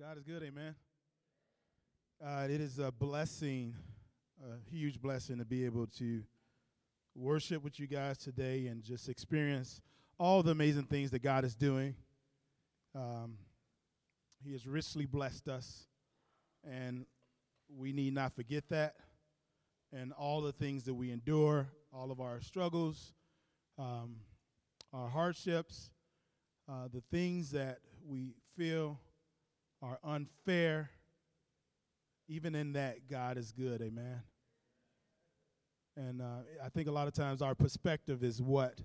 God is good, amen. Uh, it is a blessing, a huge blessing to be able to worship with you guys today and just experience all the amazing things that God is doing. Um, he has richly blessed us, and we need not forget that. And all the things that we endure, all of our struggles, um, our hardships, uh, the things that we feel are unfair, even in that, God is good. Amen. And uh, I think a lot of times our perspective is what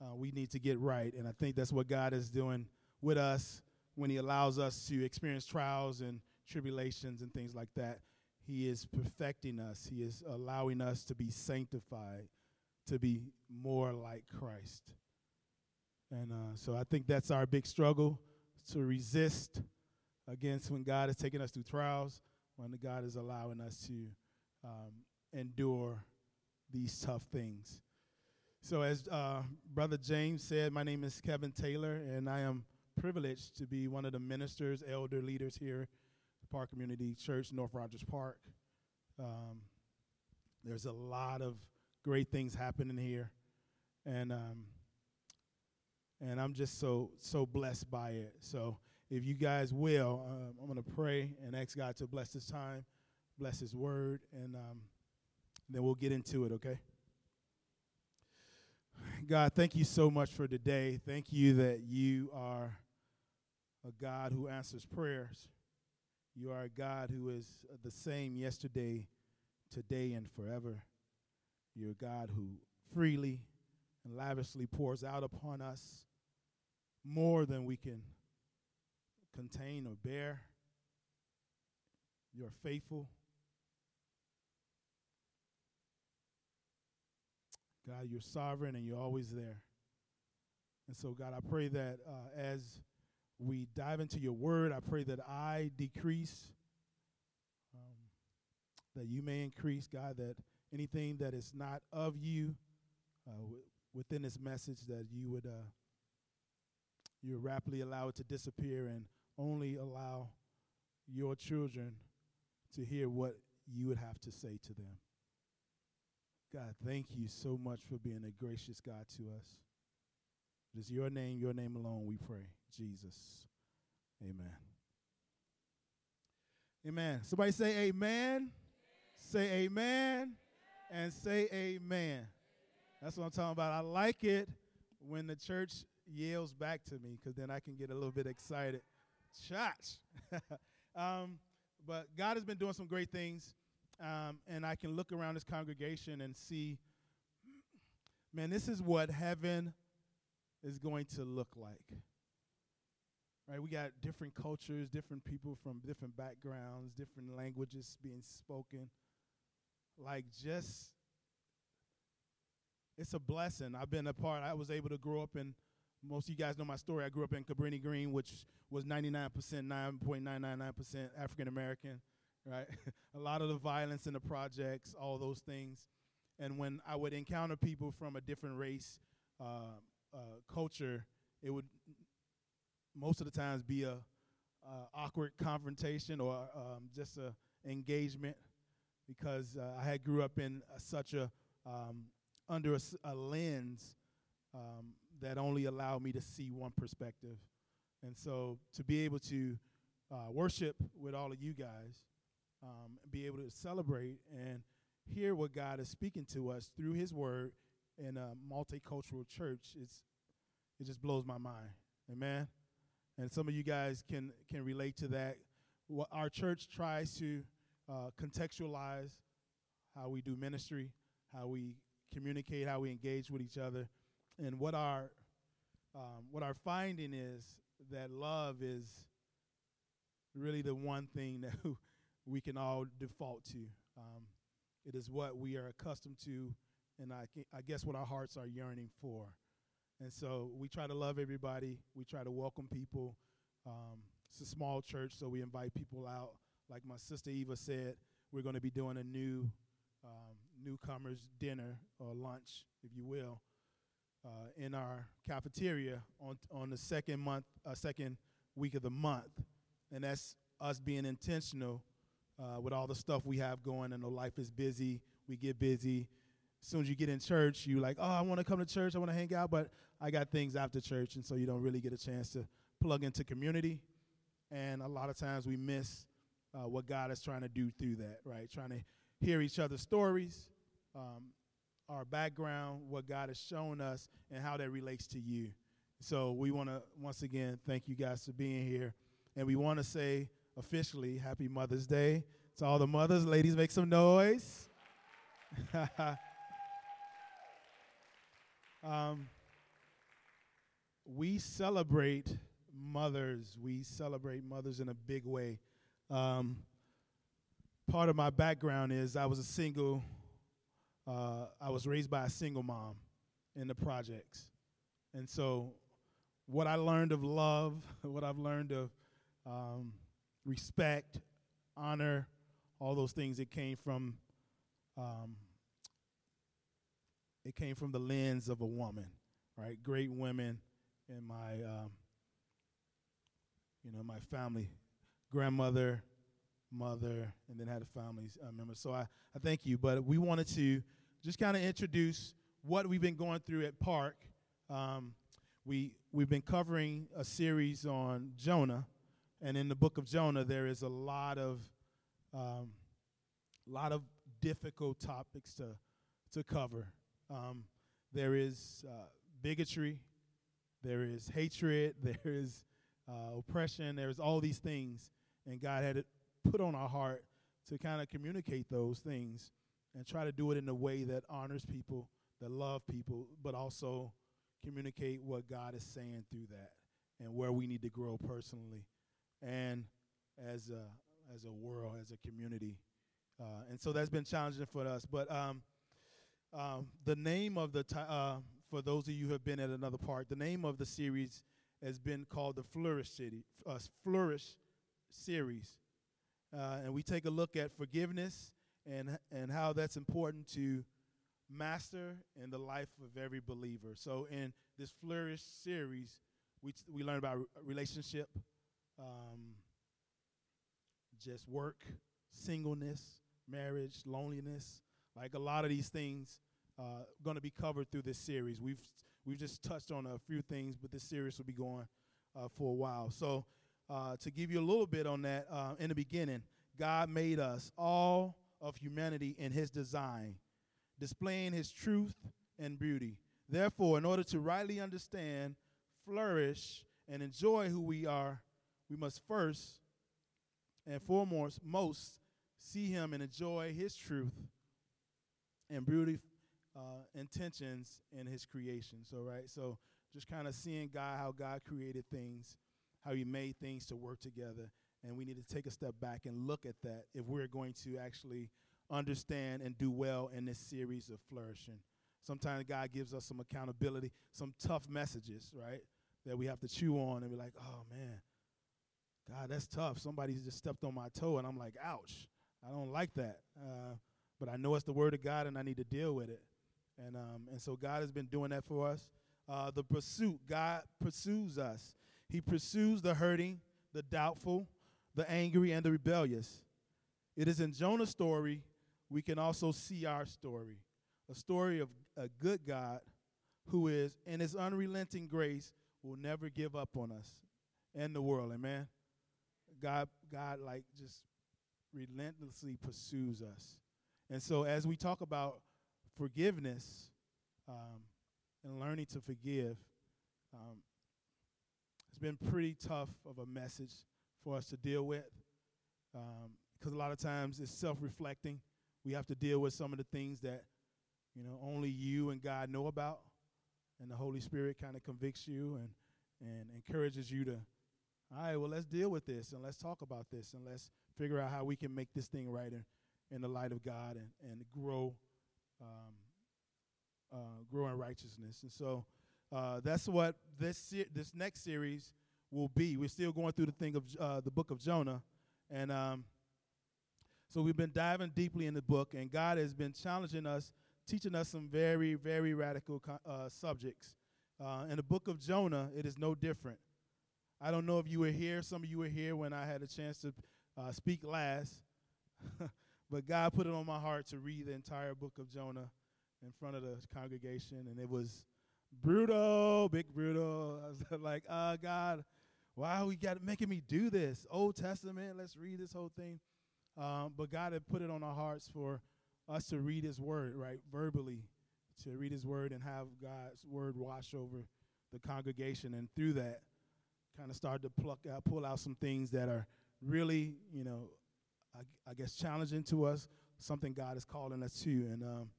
uh, we need to get right. And I think that's what God is doing with us when He allows us to experience trials and tribulations and things like that. He is perfecting us, He is allowing us to be sanctified, to be more like Christ. And uh, so I think that's our big struggle to resist against when God is taking us through trials, when God is allowing us to um, endure these tough things. So, as uh, Brother James said, my name is Kevin Taylor, and I am privileged to be one of the ministers, elder leaders here at Park Community Church, North Rogers Park. Um, there's a lot of great things happening here, and um, and I'm just so so blessed by it. So if you guys will, um, I'm going to pray and ask God to bless this time, bless His word, and um, then we'll get into it, okay? God, thank you so much for today. Thank you that you are a God who answers prayers. You are a God who is the same yesterday, today, and forever. You're a God who freely and lavishly pours out upon us more than we can contain or bear. You're faithful. God, you're sovereign and you're always there. And so, God, I pray that uh, as we dive into your word, I pray that I decrease, um, that you may increase, God, that anything that is not of you uh, w- within this message, that you would uh, you would rapidly allow it to disappear and only allow your children to hear what you would have to say to them. God, thank you so much for being a gracious God to us. It is your name, your name alone, we pray. Jesus. Amen. Amen. Somebody say amen. amen. Say amen, amen, and say amen. That's what I'm talking about. I like it when the church yells back to me because then I can get a little bit excited. Church. um, but God has been doing some great things, um, and I can look around this congregation and see, man, this is what heaven is going to look like. Right? We got different cultures, different people from different backgrounds, different languages being spoken. Like, just, it's a blessing. I've been a part, I was able to grow up in most of you guys know my story. I grew up in Cabrini Green, which was 99%, 9.999% African American, right? a lot of the violence in the projects, all those things. And when I would encounter people from a different race, uh, uh, culture, it would most of the times be a uh, awkward confrontation or um, just a engagement because uh, I had grew up in such a um, under a, a lens um, that only allowed me to see one perspective. And so to be able to uh, worship with all of you guys, um, be able to celebrate and hear what God is speaking to us through His Word in a multicultural church, it's, it just blows my mind. Amen. And some of you guys can can relate to that. What our church tries to uh, contextualize how we do ministry, how we communicate, how we engage with each other, and what our um, what our finding is that love is really the one thing that we can all default to. Um, it is what we are accustomed to, and I, I guess what our hearts are yearning for. And so we try to love everybody. We try to welcome people. Um, it's a small church, so we invite people out. Like my sister Eva said, we're going to be doing a new um, newcomers dinner or lunch, if you will, uh, in our cafeteria on on the second month, uh, second week of the month, and that's us being intentional uh, with all the stuff we have going. And life is busy. We get busy. As soon as you get in church, you like, oh, I want to come to church. I want to hang out, but I got things after church, and so you don't really get a chance to plug into community. And a lot of times we miss uh, what God is trying to do through that, right? Trying to hear each other's stories, um, our background, what God has shown us, and how that relates to you. So we want to once again thank you guys for being here, and we want to say officially Happy Mother's Day to all the mothers. Ladies, make some noise. um, we celebrate mothers. We celebrate mothers in a big way. Um, part of my background is I was a single, uh, I was raised by a single mom in the projects. And so, what I learned of love, what I've learned of um, respect, honor, all those things, it came from. Um, it came from the lens of a woman, right? Great women in my, um, you know, my family grandmother, mother, and then had a family uh, member. So I, I thank you. But we wanted to just kind of introduce what we've been going through at Park. Um, we, we've been covering a series on Jonah, and in the book of Jonah, there is a lot of, um, lot of difficult topics to, to cover. Um, there is uh, bigotry, there is hatred, there is uh, oppression, there's all these things and God had it put on our heart to kind of communicate those things and try to do it in a way that honors people, that love people, but also communicate what God is saying through that and where we need to grow personally and as a as a world, as a community. Uh, and so that's been challenging for us. But um, um, the name of the uh, for those of you who have been at another part, the name of the series has been called the Flourish City, uh, Flourish series. Uh, and we take a look at forgiveness and, and how that's important to master in the life of every believer. So, in this Flourish series, we, we learn about relationship, um, just work, singleness, marriage, loneliness. Like a lot of these things uh, going to be covered through this series. We've we've just touched on a few things, but this series will be going uh, for a while. So uh, to give you a little bit on that, uh, in the beginning, God made us, all of humanity, in His design, displaying His truth and beauty. Therefore, in order to rightly understand, flourish, and enjoy who we are, we must first and foremost most see Him and enjoy His truth and beauty uh, intentions in His creation. So, right, so just kind of seeing God, how God created things how he made things to work together. And we need to take a step back and look at that if we're going to actually understand and do well in this series of flourishing. Sometimes God gives us some accountability, some tough messages, right? That we have to chew on and be like, oh man, God, that's tough. Somebody's just stepped on my toe, and I'm like, ouch. I don't like that. Uh, but I know it's the word of God, and I need to deal with it. And um, and so God has been doing that for us. Uh, the pursuit, God pursues us. He pursues the hurting, the doubtful, the angry, and the rebellious. It is in Jonah's story we can also see our story a story of a good God who is, in his unrelenting grace, will never give up on us and the world. Amen. God, God, like just relentlessly pursues us. And so, as we talk about forgiveness um, and learning to forgive, um, it's been pretty tough of a message for us to deal with because um, a lot of times it's self-reflecting. We have to deal with some of the things that you know only you and God know about, and the Holy Spirit kind of convicts you and and encourages you to, all right, well let's deal with this and let's talk about this and let's figure out how we can make this thing right in, in the light of God and and grow. Um, uh, grow in righteousness, and so uh, that's what this se- this next series will be. We're still going through the thing of uh, the book of Jonah, and um, so we've been diving deeply in the book, and God has been challenging us, teaching us some very, very radical uh, subjects. Uh, in the book of Jonah, it is no different. I don't know if you were here. Some of you were here when I had a chance to uh, speak last. but God put it on my heart to read the entire book of Jonah in front of the congregation, and it was brutal, big brutal. I was like, uh, God, why we got making me do this? Old Testament, let's read this whole thing. Um, but God had put it on our hearts for us to read His Word, right, verbally, to read His Word and have God's Word wash over the congregation, and through that, kind of start to pluck out, pull out some things that are really, you know, I, I guess challenging to us, something God is calling us to, and um,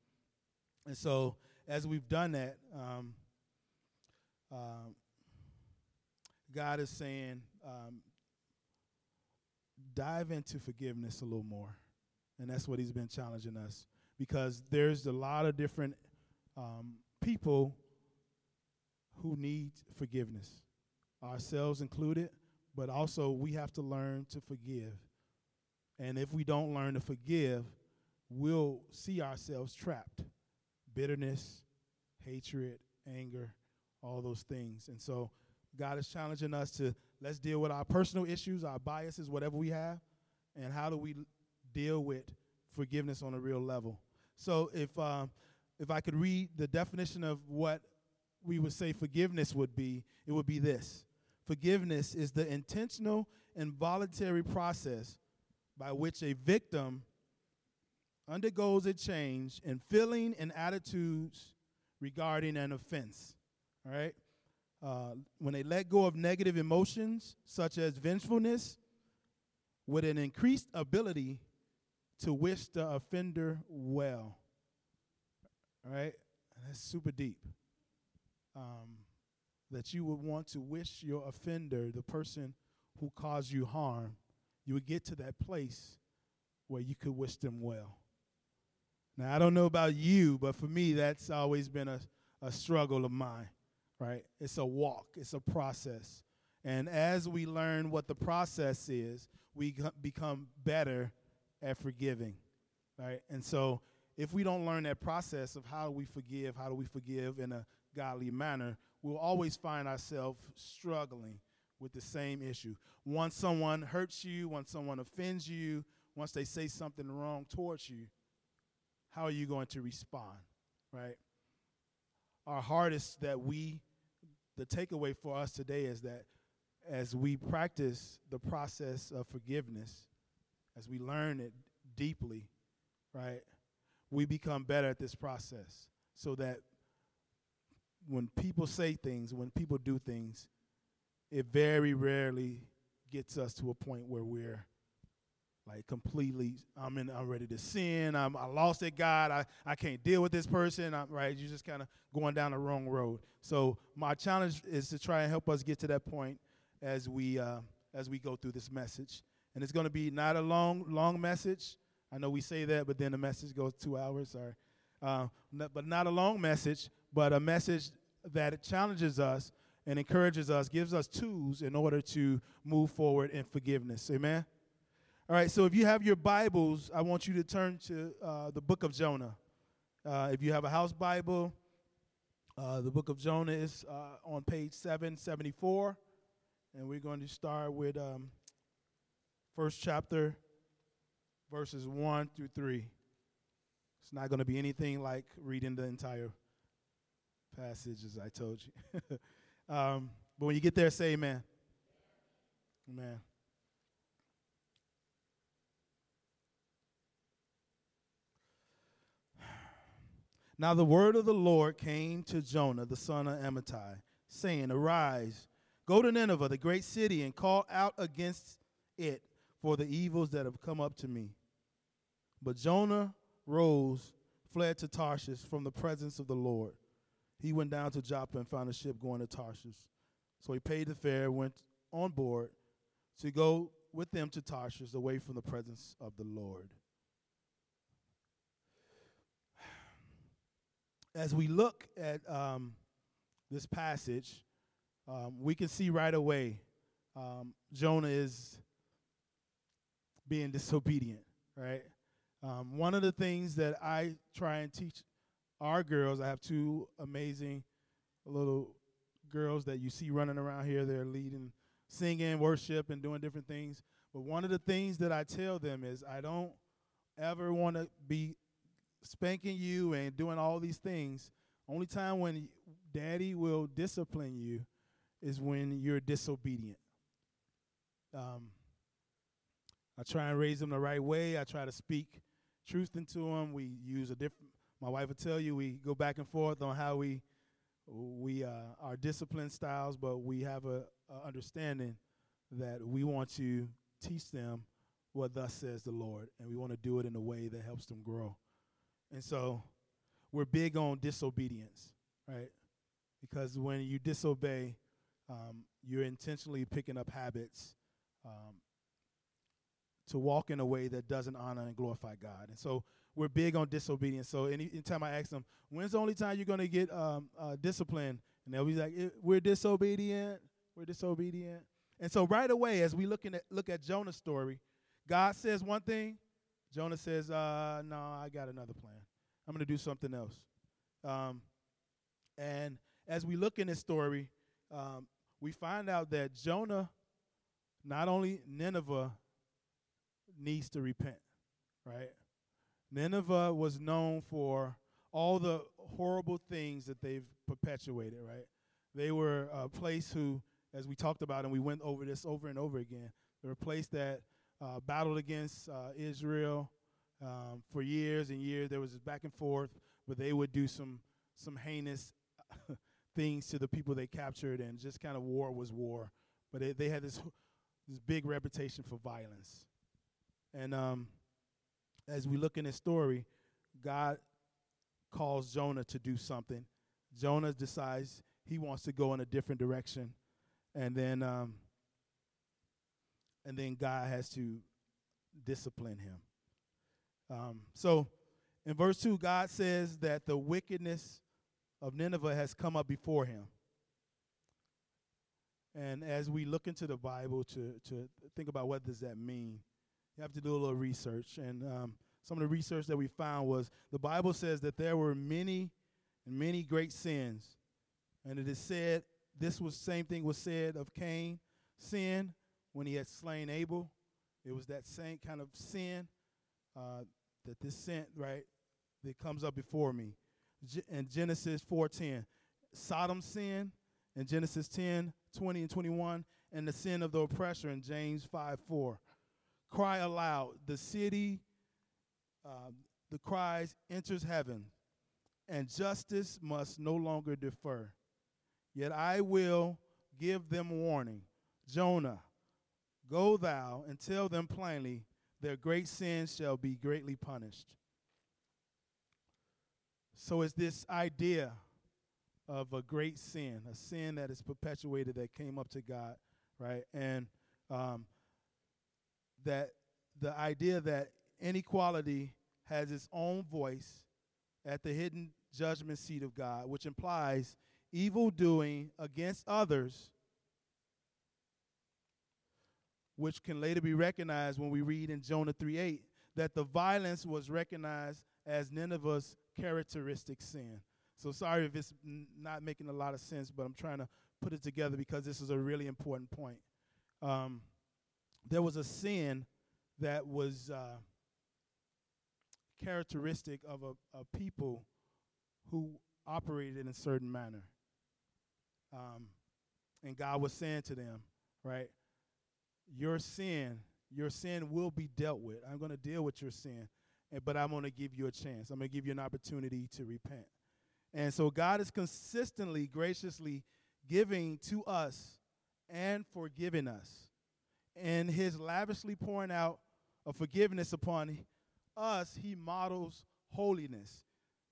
and so as we've done that, um, um, God is saying, um, dive into forgiveness a little more. And that's what He's been challenging us because there's a lot of different um, people who need forgiveness, ourselves included, but also we have to learn to forgive. And if we don't learn to forgive, we'll see ourselves trapped. Bitterness, hatred, anger, all those things. And so God is challenging us to let's deal with our personal issues, our biases, whatever we have, and how do we deal with forgiveness on a real level. So if um, if I could read the definition of what we would say forgiveness would be, it would be this. Forgiveness is the intentional and voluntary process by which a victim undergoes a change in feeling and attitudes regarding an offense. All right? Uh, when they let go of negative emotions such as vengefulness, with an increased ability to wish the offender well. All right? That's super deep. Um, that you would want to wish your offender, the person who caused you harm, you would get to that place where you could wish them well. Now, I don't know about you, but for me, that's always been a, a struggle of mine right? It's a walk, it's a process. And as we learn what the process is, we become better at forgiving, right? And so if we don't learn that process of how do we forgive, how do we forgive in a godly manner, we'll always find ourselves struggling with the same issue. Once someone hurts you, once someone offends you, once they say something wrong towards you, how are you going to respond, right? Our is that we the takeaway for us today is that as we practice the process of forgiveness, as we learn it deeply, right, we become better at this process so that when people say things, when people do things, it very rarely gets us to a point where we're like completely i'm in i'm ready to sin. I'm i lost it god. I, I can't deal with this person. I'm, right? You're just kind of going down the wrong road. So my challenge is to try and help us get to that point as we uh, as we go through this message. And it's going to be not a long long message. I know we say that but then the message goes two hours sorry. Uh, not, but not a long message but a message that challenges us and encourages us gives us tools in order to move forward in forgiveness. Amen all right, so if you have your Bibles, I want you to turn to uh, the book of Jonah. Uh, if you have a house Bible, uh, the book of Jonah is uh, on page 774. And we're going to start with um, first chapter, verses 1 through 3. It's not going to be anything like reading the entire passage, as I told you. um, but when you get there, say amen. Amen. Now the word of the Lord came to Jonah, the son of Amittai, saying, Arise, go to Nineveh, the great city, and call out against it for the evils that have come up to me. But Jonah rose, fled to Tarshish from the presence of the Lord. He went down to Joppa and found a ship going to Tarshish. So he paid the fare, went on board to go with them to Tarshish, away from the presence of the Lord. As we look at um, this passage, um, we can see right away um, Jonah is being disobedient, right? Um, one of the things that I try and teach our girls, I have two amazing little girls that you see running around here. They're leading singing, worship, and doing different things. But one of the things that I tell them is I don't ever want to be spanking you and doing all these things. Only time when daddy will discipline you is when you're disobedient. Um, I try and raise them the right way. I try to speak truth into them. We use a different. My wife will tell you we go back and forth on how we we uh, our discipline styles, but we have a, a understanding that we want to teach them what thus says the Lord, and we want to do it in a way that helps them grow. And so, we're big on disobedience, right? Because when you disobey, um, you're intentionally picking up habits um, to walk in a way that doesn't honor and glorify God. And so we're big on disobedience. So any, anytime I ask them, when's the only time you're going to get um, uh, disciplined? And they'll be like, we're disobedient. We're disobedient. And so right away, as we looking at look at Jonah's story, God says one thing, Jonah says, uh, "No, I got another plan. I'm going to do something else." Um, and as we look in this story, um, we find out that Jonah, not only Nineveh, needs to repent, right? Nineveh was known for all the horrible things that they've perpetuated, right? They were a place who, as we talked about, and we went over this over and over again, they were a place that uh, battled against uh, Israel um, for years and years. There was this back and forth, but they would do some some heinous things to the people they captured, and just kind of war was war. But they, they had this this big reputation for violence, and um, as we look in this story, God calls Jonah to do something. Jonah decides he wants to go in a different direction, and then um, and then God has to discipline him. Um, so, in verse two, God says that the wickedness of Nineveh has come up before him. And as we look into the Bible to to think about what does that mean, you have to do a little research. And um, some of the research that we found was the Bible says that there were many and many great sins. And it is said, this was same thing was said of Cain, sin when he had slain Abel. It was that same kind of sin uh, that this sin, right, that comes up before me. G- in Genesis 4.10, Sodom's sin in Genesis 10, 20 and 21, and the sin of the oppressor in James 5, 4 cry aloud. The city, uh, the cries enters heaven, and justice must no longer defer. Yet I will give them warning. Jonah, go thou and tell them plainly, their great sins shall be greatly punished. So it's this idea of a great sin, a sin that is perpetuated that came up to God, right? And um, that the idea that inequality has its own voice at the hidden judgment seat of God, which implies evil doing against others, which can later be recognized when we read in Jonah 3:8 that the violence was recognized as Nineveh's characteristic sin. So sorry if it's n- not making a lot of sense, but I'm trying to put it together because this is a really important point. Um, there was a sin that was uh, characteristic of a, a, people who operated in a certain manner. Um, and God was saying to them, right, your sin, your sin will be dealt with. I'm going to deal with your sin, but I'm going to give you a chance. I'm going to give you an opportunity to repent. And so God is consistently, graciously giving to us and forgiving us and his lavishly pouring out of forgiveness upon us, he models holiness.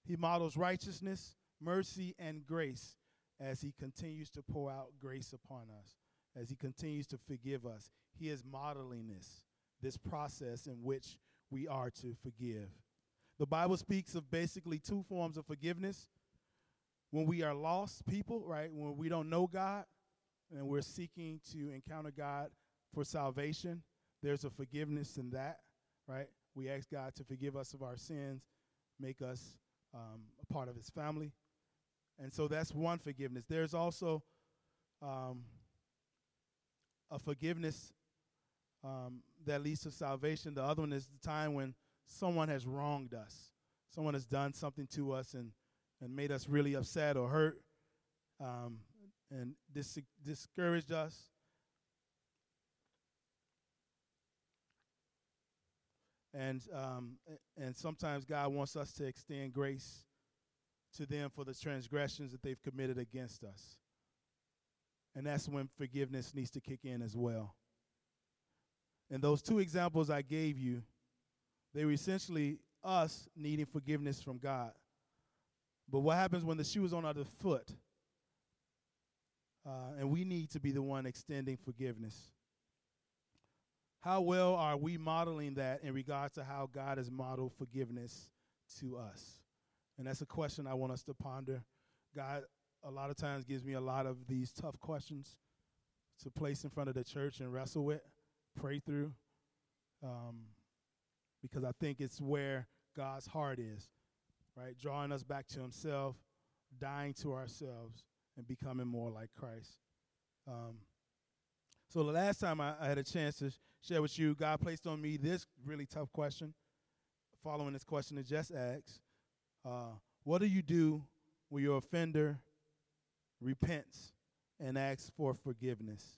He models righteousness, mercy, and grace as he continues to pour out grace upon us, as he continues to forgive us. He is modeling this, this process in which we are to forgive. The Bible speaks of basically two forms of forgiveness. When we are lost people, right? When we don't know God and we're seeking to encounter God for salvation. There's a forgiveness in that, right? We ask God to forgive us of our sins, make us um, a part of His family. And so that's one forgiveness. There's also um, a forgiveness um, that leads to salvation. The other one is the time when someone has wronged us. Someone has done something to us and, and made us really upset or hurt um, and dis- discouraged us. And, um, and sometimes God wants us to extend grace to them for the transgressions that they've committed against us. And that's when forgiveness needs to kick in as well. And those two examples I gave you, they were essentially us needing forgiveness from God. But what happens when the shoe is on our foot? Uh, and we need to be the one extending forgiveness. How well are we modeling that in regards to how God has modeled forgiveness to us? And that's a question I want us to ponder. God, a lot of times, gives me a lot of these tough questions to place in front of the church and wrestle with, pray through, um, because I think it's where God's heart is, right? Drawing us back to Himself, dying to ourselves, and becoming more like Christ. Um, so the last time I, I, had a chance to share with you, God placed on me this really tough question. Following this question that just asked, uh, what do you do when your offender repents and asks for forgiveness?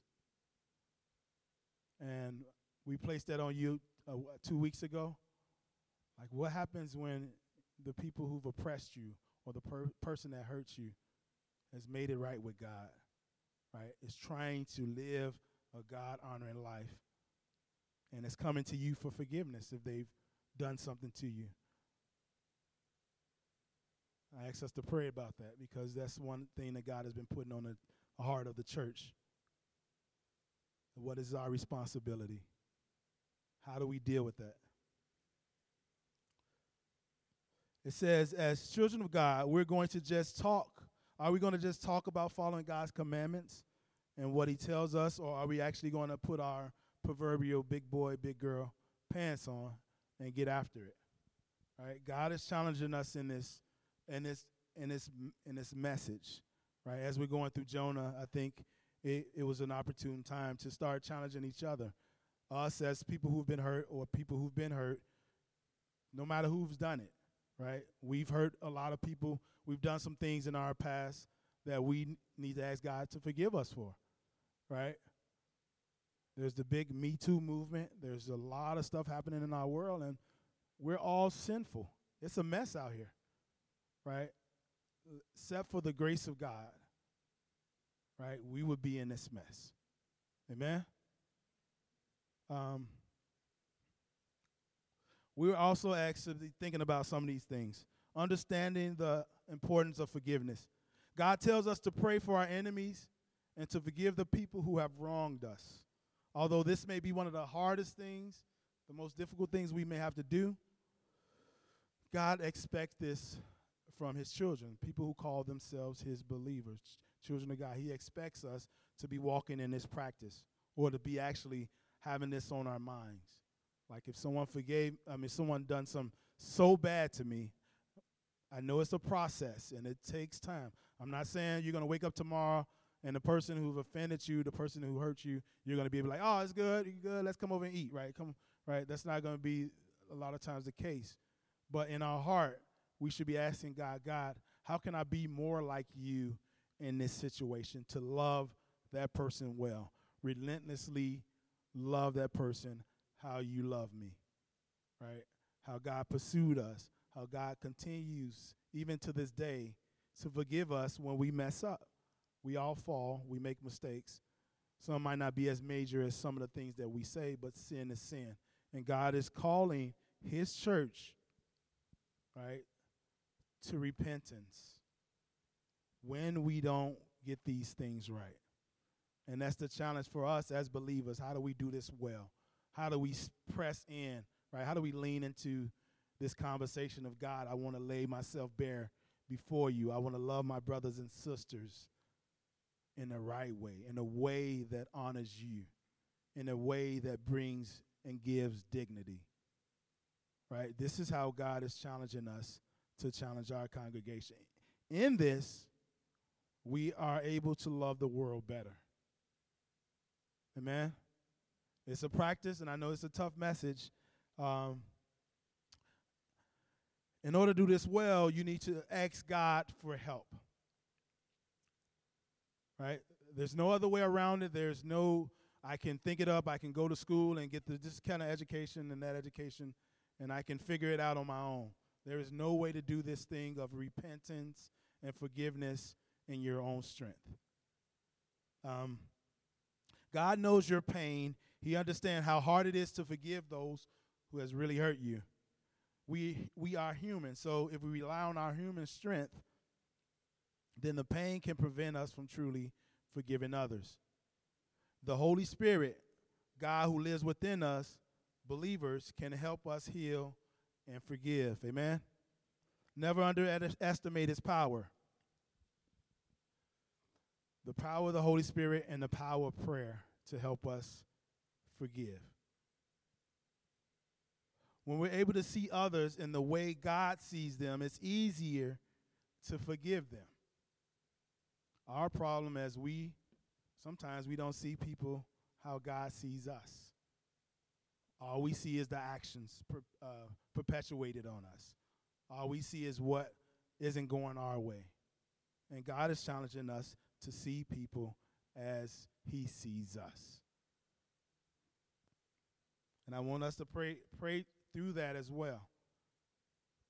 And we placed that on you uh, two weeks ago. Like, what happens when the people who've oppressed you or the per- person that hurts you has made it right with God, right? Is trying to live a God honoring life and is coming to you for forgiveness if they've done something to you. I ask us to pray about that because that's one thing that God has been putting on the heart of the church. What is our responsibility? How do we deal with that? It says, as children of God, we're going to just talk. Are we going to just talk about following God's commandments and what He tells us, or are we actually going to put our proverbial big boy, big girl pants on and get after it? Right? God is challenging us in this in this in this in this message, right? As we're going through Jonah, I think it, it was an opportune time to start challenging each other, us as people who've been hurt or people who've been hurt, no matter who's done it, right? We've hurt a lot of people. We've done some things in our past that we need to ask God to forgive us for, right? There's the big Me Too movement. There's a lot of stuff happening in our world, and we're all sinful. It's a mess out here right? Except for the grace of God, right? We would be in this mess. Amen? Um, we were also actually thinking about some of these things, understanding the importance of forgiveness. God tells us to pray for our enemies and to forgive the people who have wronged us. Although this may be one of the hardest things, the most difficult things we may have to do, God expects this from his children, people who call themselves his believers, children of God. He expects us to be walking in this practice or to be actually having this on our minds. Like if someone forgave, I mean, someone done some so bad to me, I know it's a process and it takes time. I'm not saying you're going to wake up tomorrow and the person who offended you, the person who hurt you, you're going to be like, oh, it's good, you good, let's come over and eat, right? Come, right? That's not going to be a lot of times the case. But in our heart, we should be asking God, God, how can I be more like you in this situation to love that person well? Relentlessly love that person how you love me, right? How God pursued us, how God continues, even to this day, to forgive us when we mess up. We all fall, we make mistakes. Some might not be as major as some of the things that we say, but sin is sin. And God is calling his church, right, to repentance when we don't get these things right. And that's the challenge for us as believers. How do we do this well? How do we press in, right? How do we lean into this conversation of God? I want to lay myself bare before you. I want to love my brothers and sisters in the right way, in a way that honors you, in a way that brings and gives dignity. Right? This is how God is challenging us to challenge our congregation. In this, we are able to love the world better. Amen. It's a practice, and I know it's a tough message. Um, in order to do this well, you need to ask God for help. Right? There's no other way around it. There's no, I can think it up. I can go to school and get the, this kind of education and that education, and I can figure it out on my own. There is no way to do this thing of repentance and forgiveness in your own strength. Um, God knows your pain. He understands how hard it is to forgive those who has really hurt you. We we are human, so if we rely on our human strength, then the pain can prevent us from truly forgiving others. The Holy Spirit, God who lives within us, believers, can help us heal and forgive. Amen. Never underestimate his power. The power of the Holy Spirit and the power of prayer to help us forgive. When we're able to see others in the way God sees them, it's easier to forgive them. Our problem is we sometimes we don't see people how God sees us. All we see is the actions per, uh, perpetuated on us. All we see is what isn't going our way. And God is challenging us to see people as He sees us. And I want us to pray, pray through that as well.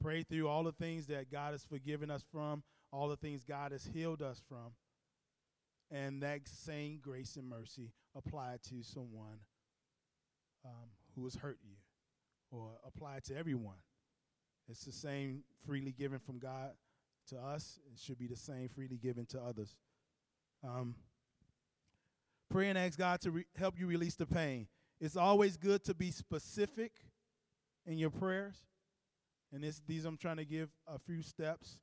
Pray through all the things that God has forgiven us from, all the things God has healed us from, and that same grace and mercy apply to someone um, who has hurt you, or apply to everyone. It's the same freely given from God to us. It should be the same freely given to others. Um, pray and ask God to re- help you release the pain. It's always good to be specific in your prayers. And this, these I'm trying to give a few steps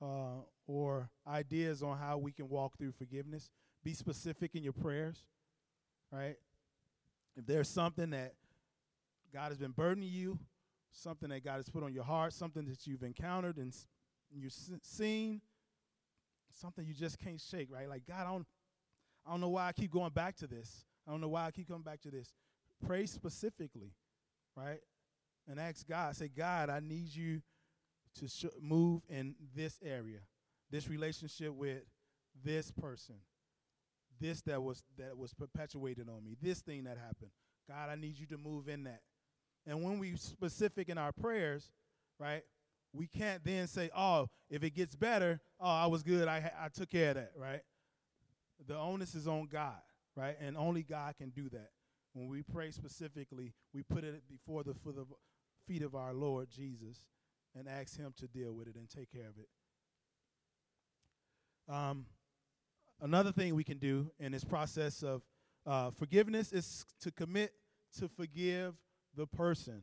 uh, or ideas on how we can walk through forgiveness. Be specific in your prayers, right? If there's something that God has been burdening you, something that God has put on your heart, something that you've encountered and you've seen, something you just can't shake, right? Like, God, I don't, I don't know why I keep going back to this. I don't know why I keep coming back to this. Pray specifically, right? and ask God, say, God, I need you to sh- move in this area, this relationship with this person, this that was that was perpetuated on me, this thing that happened. God, I need you to move in that. And when we specific in our prayers, right, we can't then say, oh, if it gets better, oh, I was good, I I took care of that, right? The onus is on God, right? And only God can do that. When we pray specifically, we put it before the feet of our Lord Jesus and ask Him to deal with it and take care of it. Um, another thing we can do in this process of uh, forgiveness is to commit to forgive the person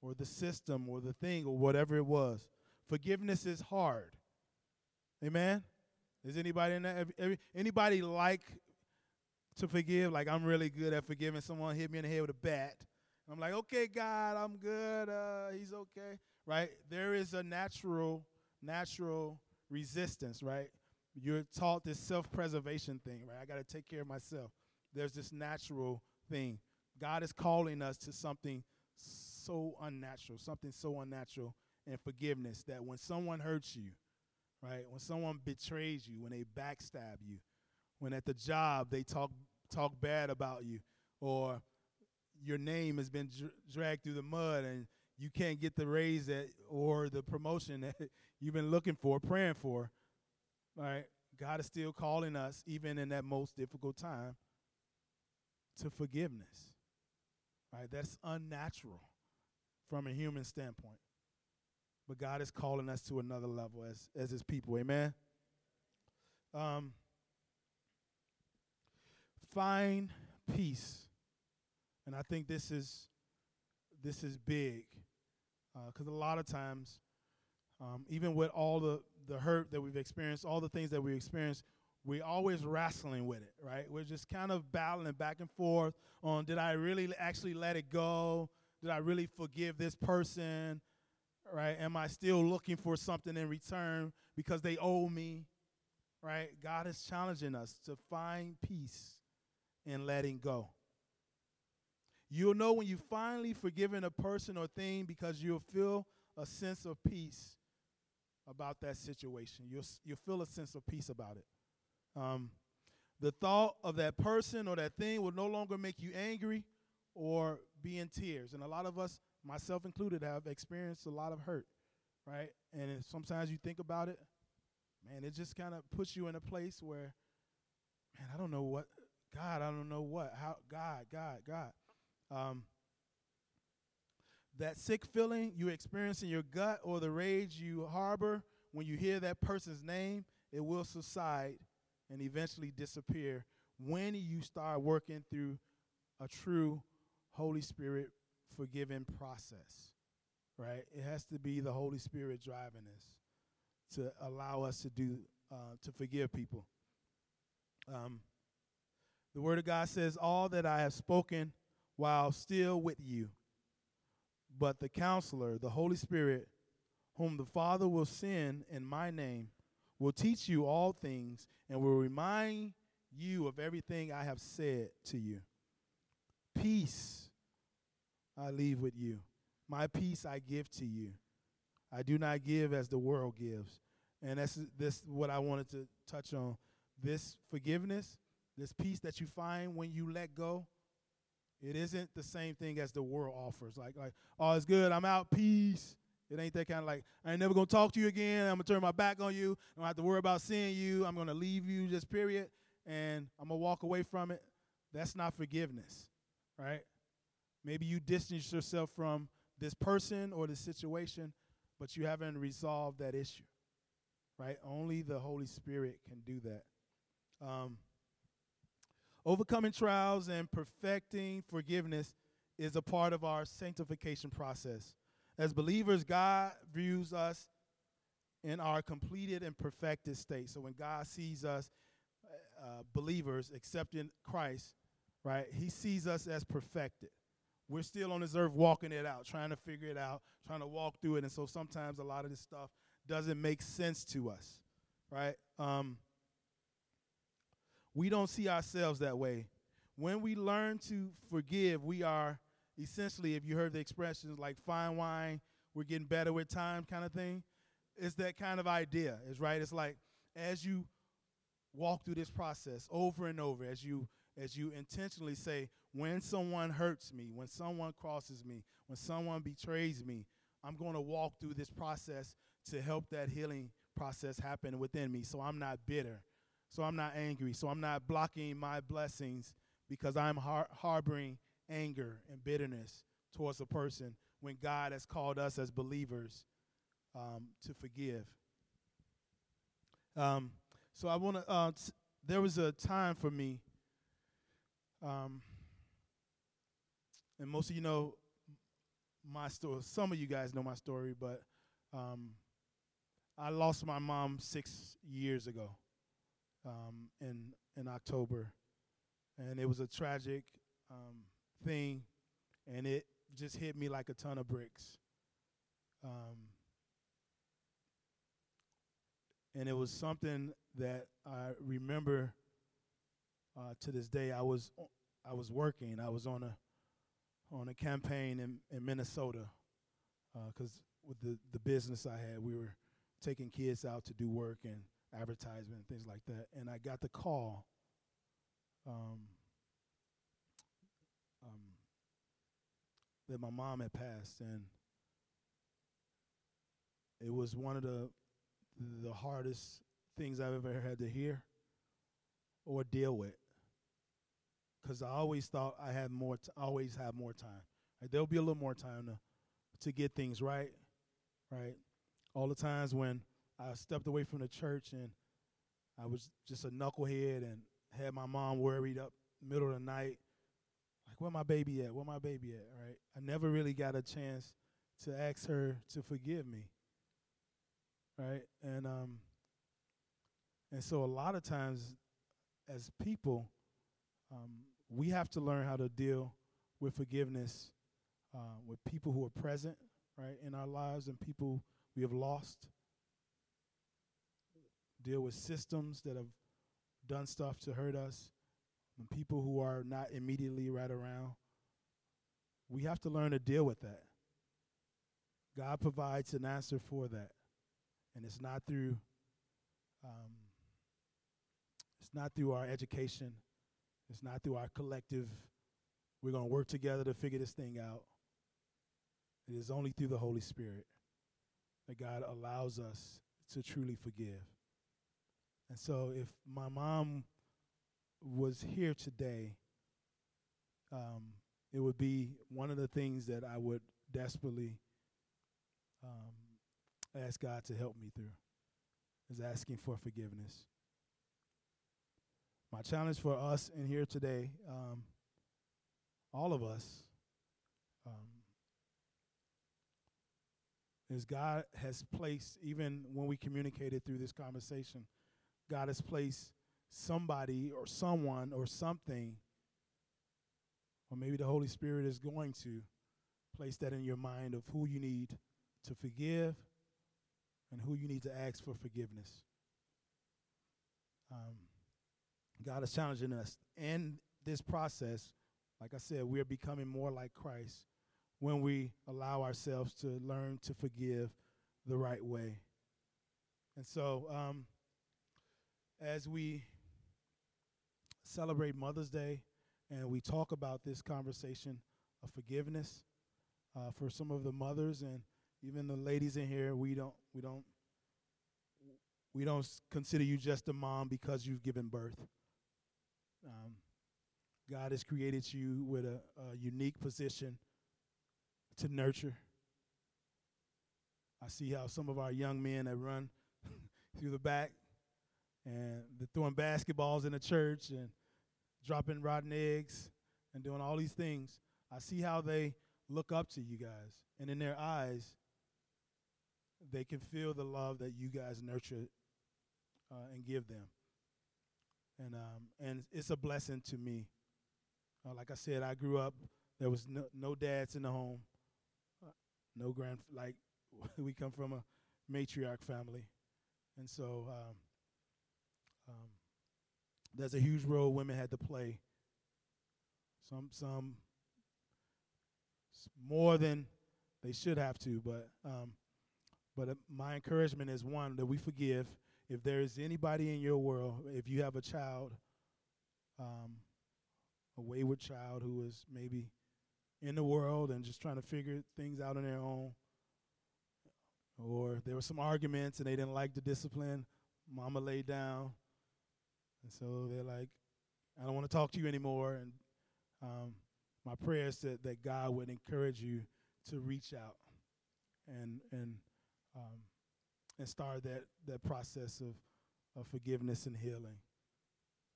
or the system or the thing or whatever it was. Forgiveness is hard. Amen. Is anybody in that? Anybody like to forgive? Like I'm really good at forgiving. Someone hit me in the head with a bat. I'm like, okay, God, I'm good. Uh, he's okay, right? There is a natural, natural resistance, right? You're taught this self-preservation thing, right? I got to take care of myself. There's this natural thing. God is calling us to something so unnatural, something so unnatural in forgiveness that when someone hurts you, right? When someone betrays you, when they backstab you, when at the job they talk talk bad about you, or your name has been dr- dragged through the mud and you can't get the raise that or the promotion that you've been looking for, praying for, right? God is still calling us, even in that most difficult time, to forgiveness. Right? That's unnatural from a human standpoint. But God is calling us to another level as, as his people. Amen. Um, find peace and I think this is this is big because uh, a lot of times, um, even with all the the hurt that we've experienced, all the things that we experienced, we're always wrestling with it, right? We're just kind of battling back and forth on did I really actually let it go? Did I really forgive this person? Right? Am I still looking for something in return because they owe me? Right? God is challenging us to find peace in letting go. You'll know when you finally forgiven a person or thing because you'll feel a sense of peace about that situation. You'll you'll feel a sense of peace about it. Um, the thought of that person or that thing will no longer make you angry or be in tears. And a lot of us, myself included, have experienced a lot of hurt, right? And sometimes you think about it, man, it just kind of puts you in a place where, man, I don't know what, God, I don't know what, how, God, God, God. Um, that sick feeling you experience in your gut or the rage you harbor when you hear that person's name, it will subside and eventually disappear when you start working through a true Holy Spirit forgiving process. Right? It has to be the Holy Spirit driving us to allow us to do uh, to forgive people. Um, the Word of God says, "All that I have spoken while still with you, but the Counselor, the Holy Spirit, whom the Father will send in my name, will teach you all things and will remind you of everything I have said to you. Peace I leave with you. My peace I give to you. I do not give as the world gives. And that's this what I wanted to touch on. This forgiveness, this peace that you find when you let go, it isn't the same thing as the world offers. Like, like, oh, it's good. I'm out. Peace. It ain't that kind of like, I ain't never gonna talk to you again. I'm gonna turn my back on you. I don't have to worry about seeing you. I'm gonna leave you, just period. And I'm gonna walk away from it. That's not forgiveness, right? Maybe you distance yourself from this person or this situation, but you haven't resolved that issue, right? Only the Holy Spirit can do that. Um, overcoming trials and perfecting forgiveness is a part of our sanctification process. As believers, God views us in our completed and perfected state. So when God sees us, uh, believers accepting Christ, right, He sees us as perfected. We're still on this earth walking it out, trying to figure it out, trying to walk through it. And so sometimes a lot of this stuff doesn't make sense to us, right? Um, we don't see ourselves that way. When we learn to forgive, we are essentially, if you heard the expressions like fine wine, we're getting better with time kind of thing, it's that kind of idea. Is right. It's like as you walk through this process over and over, as you as you intentionally say, when someone hurts me, when someone crosses me, when someone betrays me, I'm going to walk through this process to help that healing process happen within me. So I'm not bitter. So I'm not angry. So I'm not blocking my blessings because I'm har- harboring anger and bitterness towards a person when God has called us as believers um, to forgive. Um, so I want to. Uh, t- there was a time for me, um, and most of you know my story. Some of you guys know my story, but um, I lost my mom six years ago um, in in October, and it was a tragic um, thing, and it just hit me like a ton of bricks. Um, and it was something that I remember uh, to this day. I was I was working. I was on a on a campaign in, in Minnesota because uh, with the the business I had, we were taking kids out to do work and advertisement and things like that. And I got the call. Um, um, that my mom had passed, and it was one of the the hardest things I've ever had to hear or deal with. Because I always thought I had more, t- always have more time. There'll be a little more time to to get things right, right. All the times when I stepped away from the church and I was just a knucklehead and had my mom worried up middle of the night like, where my baby at? Where my baby at? Right? I never really got a chance to ask her to forgive me. Right? And um and so a lot of times as people, um, we have to learn how to deal with forgiveness uh, with people who are present, right, in our lives and people we have lost. Deal with systems that have done stuff to hurt us and people who are not immediately right around. we have to learn to deal with that. God provides an answer for that. And it's not through um, it's not through our education. It's not through our collective we're going to work together to figure this thing out. It is only through the Holy Spirit that God allows us to truly forgive. And so if my mom was here today, um, it would be one of the things that I would desperately um, ask God to help me through, is asking for forgiveness. My challenge for us in here today, um, all of us, um, is God has placed, even when we communicated through this conversation, God has placed somebody or someone or something, or maybe the Holy Spirit is going to place that in your mind of who you need to forgive and who you need to ask for forgiveness. Um, God is challenging us in this process. Like I said, we're becoming more like Christ when we allow ourselves to learn to forgive the right way. And so, um, as we celebrate Mother's Day and we talk about this conversation of forgiveness uh, for some of the mothers and even the ladies in here, we don't we don't we don't consider you just a mom because you've given birth. Um, God has created you with a, a unique position to nurture. I see how some of our young men that run through the back and they're throwing basketballs in the church and dropping rotten eggs and doing all these things. I see how they look up to you guys, and in their eyes, they can feel the love that you guys nurture uh, and give them. And um, and it's a blessing to me. Uh, like I said, I grew up. There was no, no dads in the home, uh, no grand. Like we come from a matriarch family, and so um, um, there's a huge role women had to play. Some some more than they should have to, but um, but uh, my encouragement is one that we forgive. If there is anybody in your world, if you have a child, um, a wayward child who is maybe in the world and just trying to figure things out on their own, or there were some arguments and they didn't like the discipline, mama laid down and so they're like, I don't want to talk to you anymore. And um, my prayer is that, that God would encourage you to reach out and and um, and start that that process of of forgiveness and healing.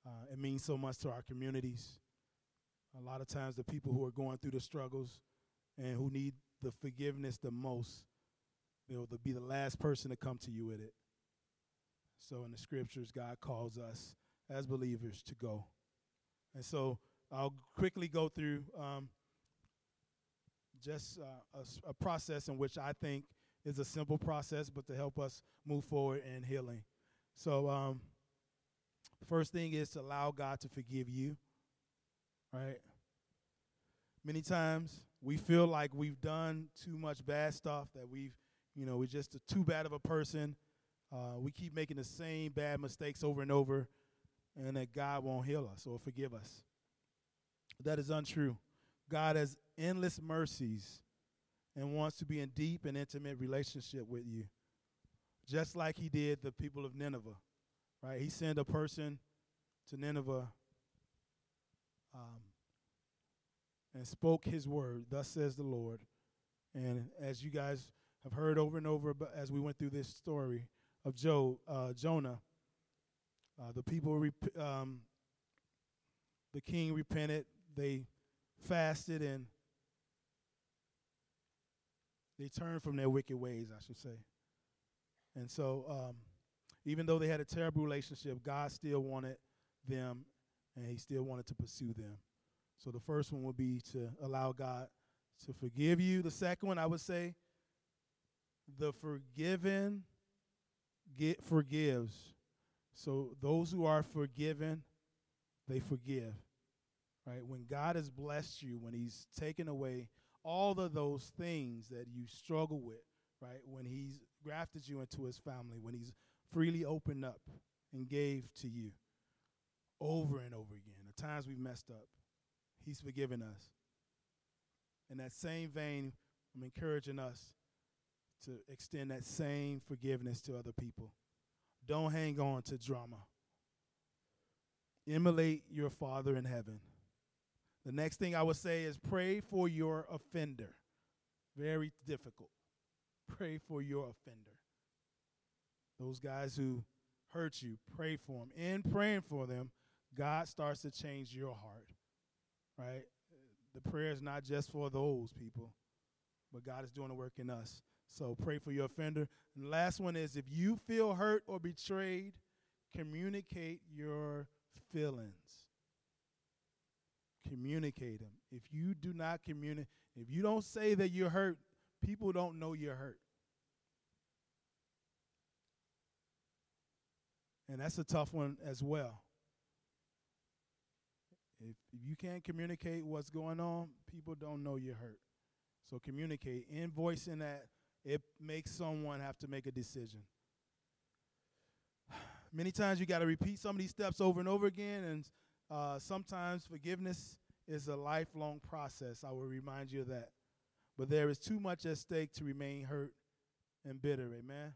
Uh, it means so much to our communities. A lot of times, the people who are going through the struggles and who need the forgiveness the most, they'll, they'll be the last person to come to you with it. So, in the scriptures, God calls us as believers to go. And so I'll quickly go through um, just uh, a, a, process in which I think is a simple process, but to help us move forward in healing. So, um, first thing is to allow God to forgive you, right? Many times we feel like we've done too much bad stuff, that we've, you know, we're just too bad of a person. Uh, we keep making the same bad mistakes over and over and that God won't heal us or forgive us. That is untrue. God has endless mercies and wants to be in deep and intimate relationship with you. Just like he did the people of Nineveh, right? He sent a person to Nineveh um, and spoke his word. Thus says the Lord. And as you guys have heard over and over as we went through this story of Joe, uh, Jonah, uh, the people, rep- um, the king repented. They fasted and they turned from their wicked ways, I should say. And so, um, even though they had a terrible relationship, God still wanted them and He still wanted to pursue them. So, the first one would be to allow God to forgive you. The second one, I would say, the forgiven get forgives. So those who are forgiven, they forgive. Right? When God has blessed you, when He's taken away all of those things that you struggle with, right? When He's grafted you into His family, when He's freely opened up and gave to you over and over again. The times we've messed up, He's forgiven us. In that same vein, I'm encouraging us to extend that same forgiveness to other people. Don't hang on to drama. Emulate your Father in heaven. The next thing I would say is pray for your offender. Very difficult. Pray for your offender. Those guys who hurt you, pray for them. In praying for them, God starts to change your heart. Right? The prayer is not just for those people, but God is doing the work in us. So pray for your offender. And the last one is if you feel hurt or betrayed, communicate your feelings. Communicate them. If you do not communicate, if you don't say that you're hurt, people don't know you're hurt. And that's a tough one as well. If, if you can't communicate what's going on, people don't know you're hurt. So communicate. In voicing that, it makes someone have to make a decision. Many times you got to repeat some of these steps over and over again, and uh, sometimes forgiveness is a lifelong process. I will remind you of that. But there is too much at stake to remain hurt and bitter. Amen.